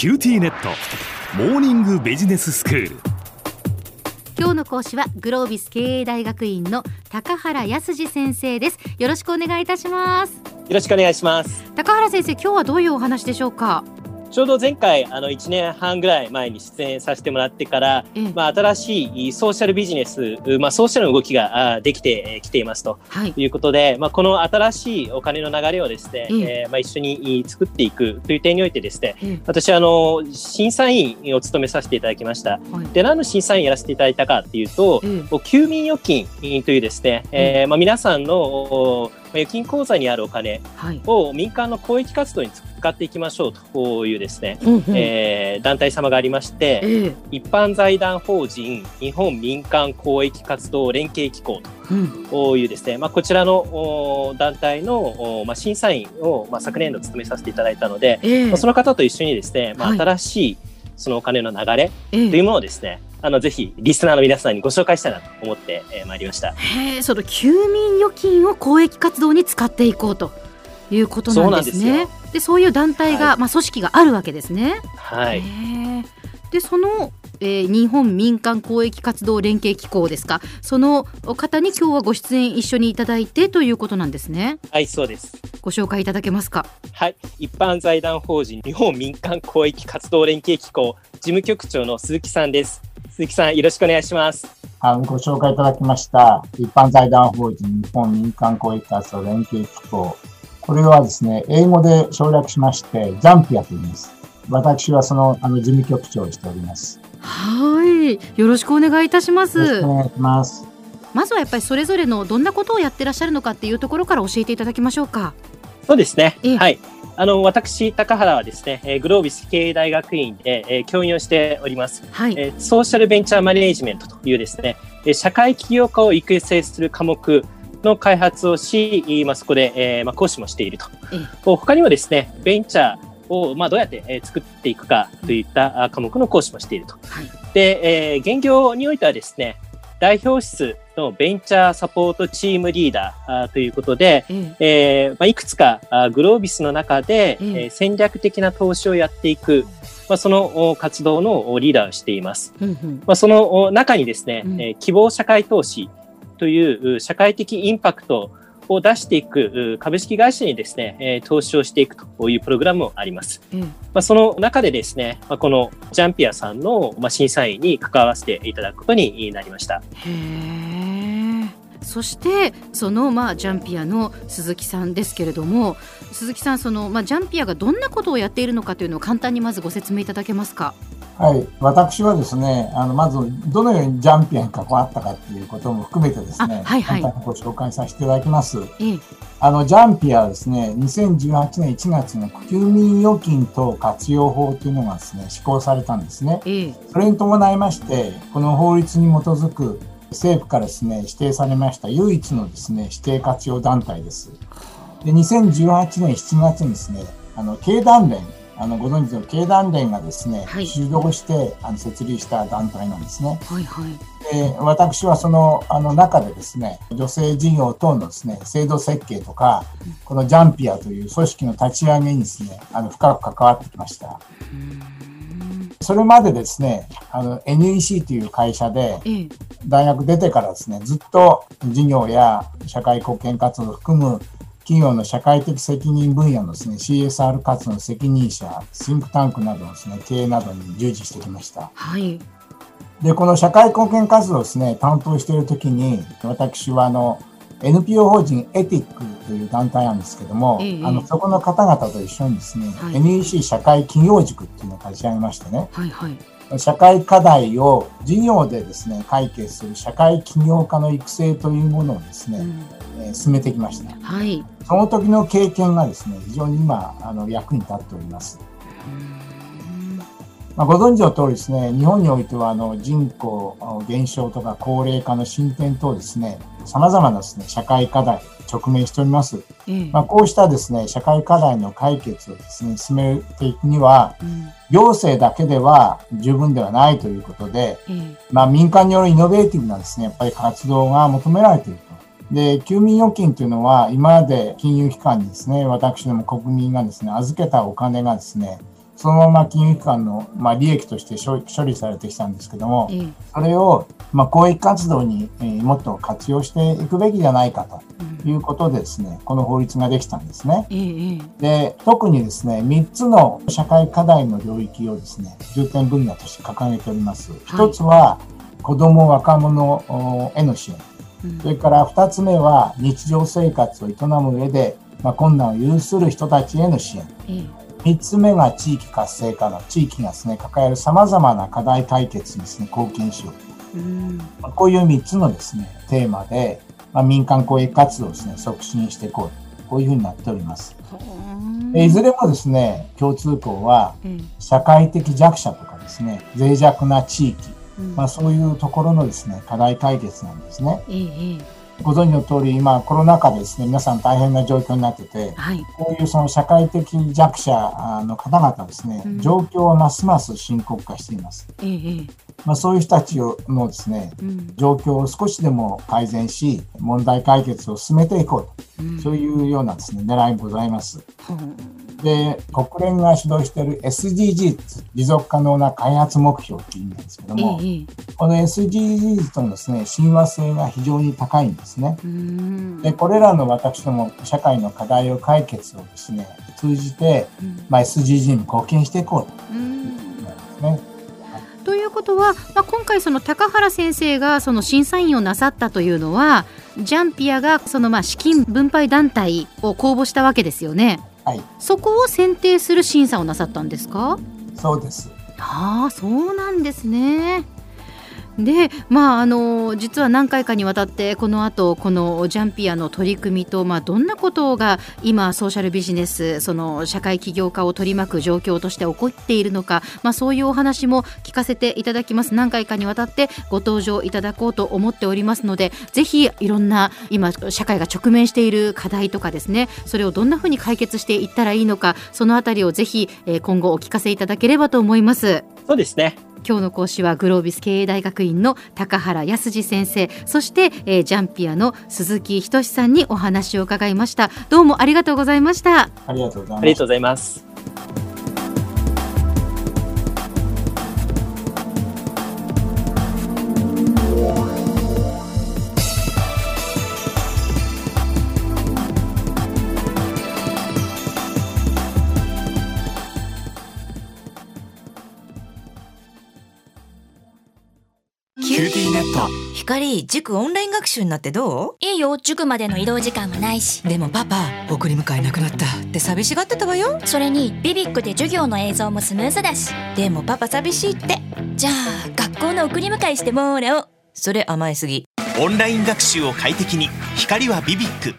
QTnet。モーニングビジネススクール。今日の講師はグロービス経営大学院の高原康二先生です。よろしくお願いいたします。よろしくお願いします。高原先生今日はどういうお話でしょうか？ちょうど前回あの1年半ぐらい前に出演させてもらってから、まあ、新しいソーシャルビジネス、まあ、ソーシャルの動きができてきていますと。い。うことで、はい、まあ、この新しいお金の流れをですね、えー、まあ、一緒に作っていくという点においてですね、私あの審査員を務めさせていただきました。はい、で何の審査員やらせていただいたかっていうと、休眠預金というですね、えーまあ、皆さんの預金口座にあるお金を民間の公益活動に使っていきましょうというですね、うんうん、えー、団体様がありまして、えー、一般財団法人日本民間公益活動連携機構というですね、うん、まあ、こちらの団体の、まあ、審査員を、まあ、昨年度務めさせていただいたので、えー、まあ、その方と一緒にですね、まあ、新しいそのお金の流れというものをですね、はいあのぜひリスナーの皆さんにご紹介したいなと思ってまい、えー、りました。へえ、その休眠預金を公益活動に使っていこうということなんですね。でそういう団体が、はい、まあ組織があるわけですね。はい。でその、えー、日本民間公益活動連携機構ですかその方に今日はご出演一緒にいただいてということなんですね。はいそうです。ご紹介いただけますか。はい一般財団法人日本民間公益活動連携機構事務局長の鈴木さんです。鈴木さん、よろしくお願いします。あご紹介いただきました、一般財団法人日本民間公益活動連携機構。これはですね、英語で省略しまして、ジャンピアと言います。私はそのあの事務局長をしております。はい、よろしくお願いいたします。よろしくお願いします。まずはやっぱりそれぞれのどんなことをやってらっしゃるのかっていうところから教えていただきましょうか。そうですね。はい。あの、私、高原はですね、えー、グロービス経営大学院で、えー、教員をしております。はい、えー、ソーシャルベンチャーマネージメントというですね、えー、社会起業家を育成する科目の開発をし、まあ、そこで、えーまあ、講師もしていると。うん、他にもですね、ベンチャーを、まあ、どうやって、えー、作っていくかといった科目の講師もしていると。はい、で、えー、現業においてはですね、代表室のベンチャーサポートチームリーダーということで、うん、えー、まあ、いくつかグロービスの中で、うん、えー、戦略的な投資をやっていく、まあ、その活動のリーダーをしています。うんうん、まあ、その中にですね、うん、希望社会投資という社会的インパクトを出していく株式会社にですね、え投資をしていくというプログラムもあります。うん、まあ、その中でですね、まあ、このジャンピアさんの、まあ、審査員に関わらせていただくことになりました。そしてそのまあジャンピアの鈴木さんですけれども鈴木さんそのまあジャンピアがどんなことをやっているのかというのを簡単にまずご説明いただけますか？はい、私はですね、あのまずどのようにジャンピアに関わったかということも含めてですね、はいはい、簡単にご紹介させていただきます。ええ、あのジャンピアはですね、2018年1月の休眠預金等活用法というのがですね、施行されたんですね。え、それに伴いまして、この法律に基づく政府からですね、指定されました唯一のですね、指定活用団体です。で、2018年7月にですね、あの、経団連あのご存知の経団連がですね、はい、主導してあの設立した団体なんですね。はいはい、で私はそのあの中でですね女性事業等のですね制度設計とか、このジャンピアという組織の立ち上げにですねあの深く関わってきました。それまでですね、あの NEC という会社で、大学出てからですね、ずっと事業や社会貢献活動を含む企業の社会的責任分野のですね、CSR 活動の責任者、シンクタンクなどのですね、経営などに従事してきました。はい。で、この社会貢献活動をですね、担当しているときに、私はあの、NPO 法人エティックという団体なんですけども、ええ、あのそこの方々と一緒にですね、はい、NEC 社会企業塾っていうのを立ち上げましてね、はいはい、社会課題を事業でですね解決する社会起業家の育成というものをですね、うんえ進めてきました。はい、その時の経験がですね、非常に今、あの役に立っております。まあ、ご存知の通りですね、日本においてはあの人口減少とか高齢化の進展等ですね、様々なですね、社会課題、直面しております。うん、まあ、こうしたですね、社会課題の解決をですね、進めていくには、うん、行政だけでは十分ではないということで、うん、まあ、民間によるイノベーティブなですね、やっぱり活動が求められていると。で、休眠預金というのは、今まで金融機関にですね、私ども国民がですね、預けたお金がですね、そのまま金融機関の、まあ、利益として処理されてきたんですけども、それを、まあ、公益活動に、えー、もっと活用していくべきじゃないかということでですね、この法律ができたんですね。で、特にですね、3つの社会課題の領域をですね、重点分野として掲げております。1つは、子供、若者への支援。それから2つ目は、日常生活を営む上で、まあ、困難を有する人たちへの支援。3つ目が地域活性化の地域がですね抱えるさまざまな課題解決にですね貢献しようと、うんまあ、こういう3つのですねテーマで、まあ、民間公益活動をですね促進していこうとこういうふうになっております。いずれもですね共通項は、社会的弱者とかですね脆弱な地域、まあ、そういうところのですね課題解決なんですね。ご存知の通り、今、コロナ禍でですね、皆さん大変な状況になってて、はい、こういうその社会的弱者の方々ですね、うん、状況はますます深刻化しています。ええまあ、そういう人たちのですね、うん、状況を少しでも改善し、問題解決を進めていこうと、うん、そういうようなですね、狙いございます。で、国連が主導している SDGs、持続可能な開発目標っていう意味なんですけども、この SDGs とのですね、親和性が非常に高いんですね。で、これらの私ども社会の課題を解決をですね、通じて、まあ、SDGs に貢献していこうということなんですね。ということは、まあ、今回その高原先生がその審査員をなさったというのはジャンピアがそのまあ資金分配団体を公募したわけですよね。はい、そこを選定する審査をなさったんですか？そうです。ああそうなんですねでまああの実は何回かにわたってこの後このジャンピアの取り組みと、まあ、どんなことが今ソーシャルビジネスその社会起業家を取り巻く状況として起こっているのか、まあ、そういうお話も聞かせていただきます。何回かにわたってご登場いただこうと思っておりますのでぜひいろんな今社会が直面している課題とかですねそれをどんなふうに解決していったらいいのかそのあたりをぜひ今後お聞かせいただければと思います。そうですね。今日の講師はグロービス経営大学院の高原康先生。そして、えー、ジャンピアの鈴木仁さんにお話を伺いました。どうもありがとうございました。ありがとうございます光塾オンライン学習になってどう？いいよ塾までの移動時間もないし。でもパパ送り迎えなくなった。って寂しがってたわよ。それにビビックで授業の映像もスムーズだし。でもパパ寂しいって。じゃあ学校の送り迎えしてもらおう。それ甘えすぎ。オンライン学習を快適に。光はビビック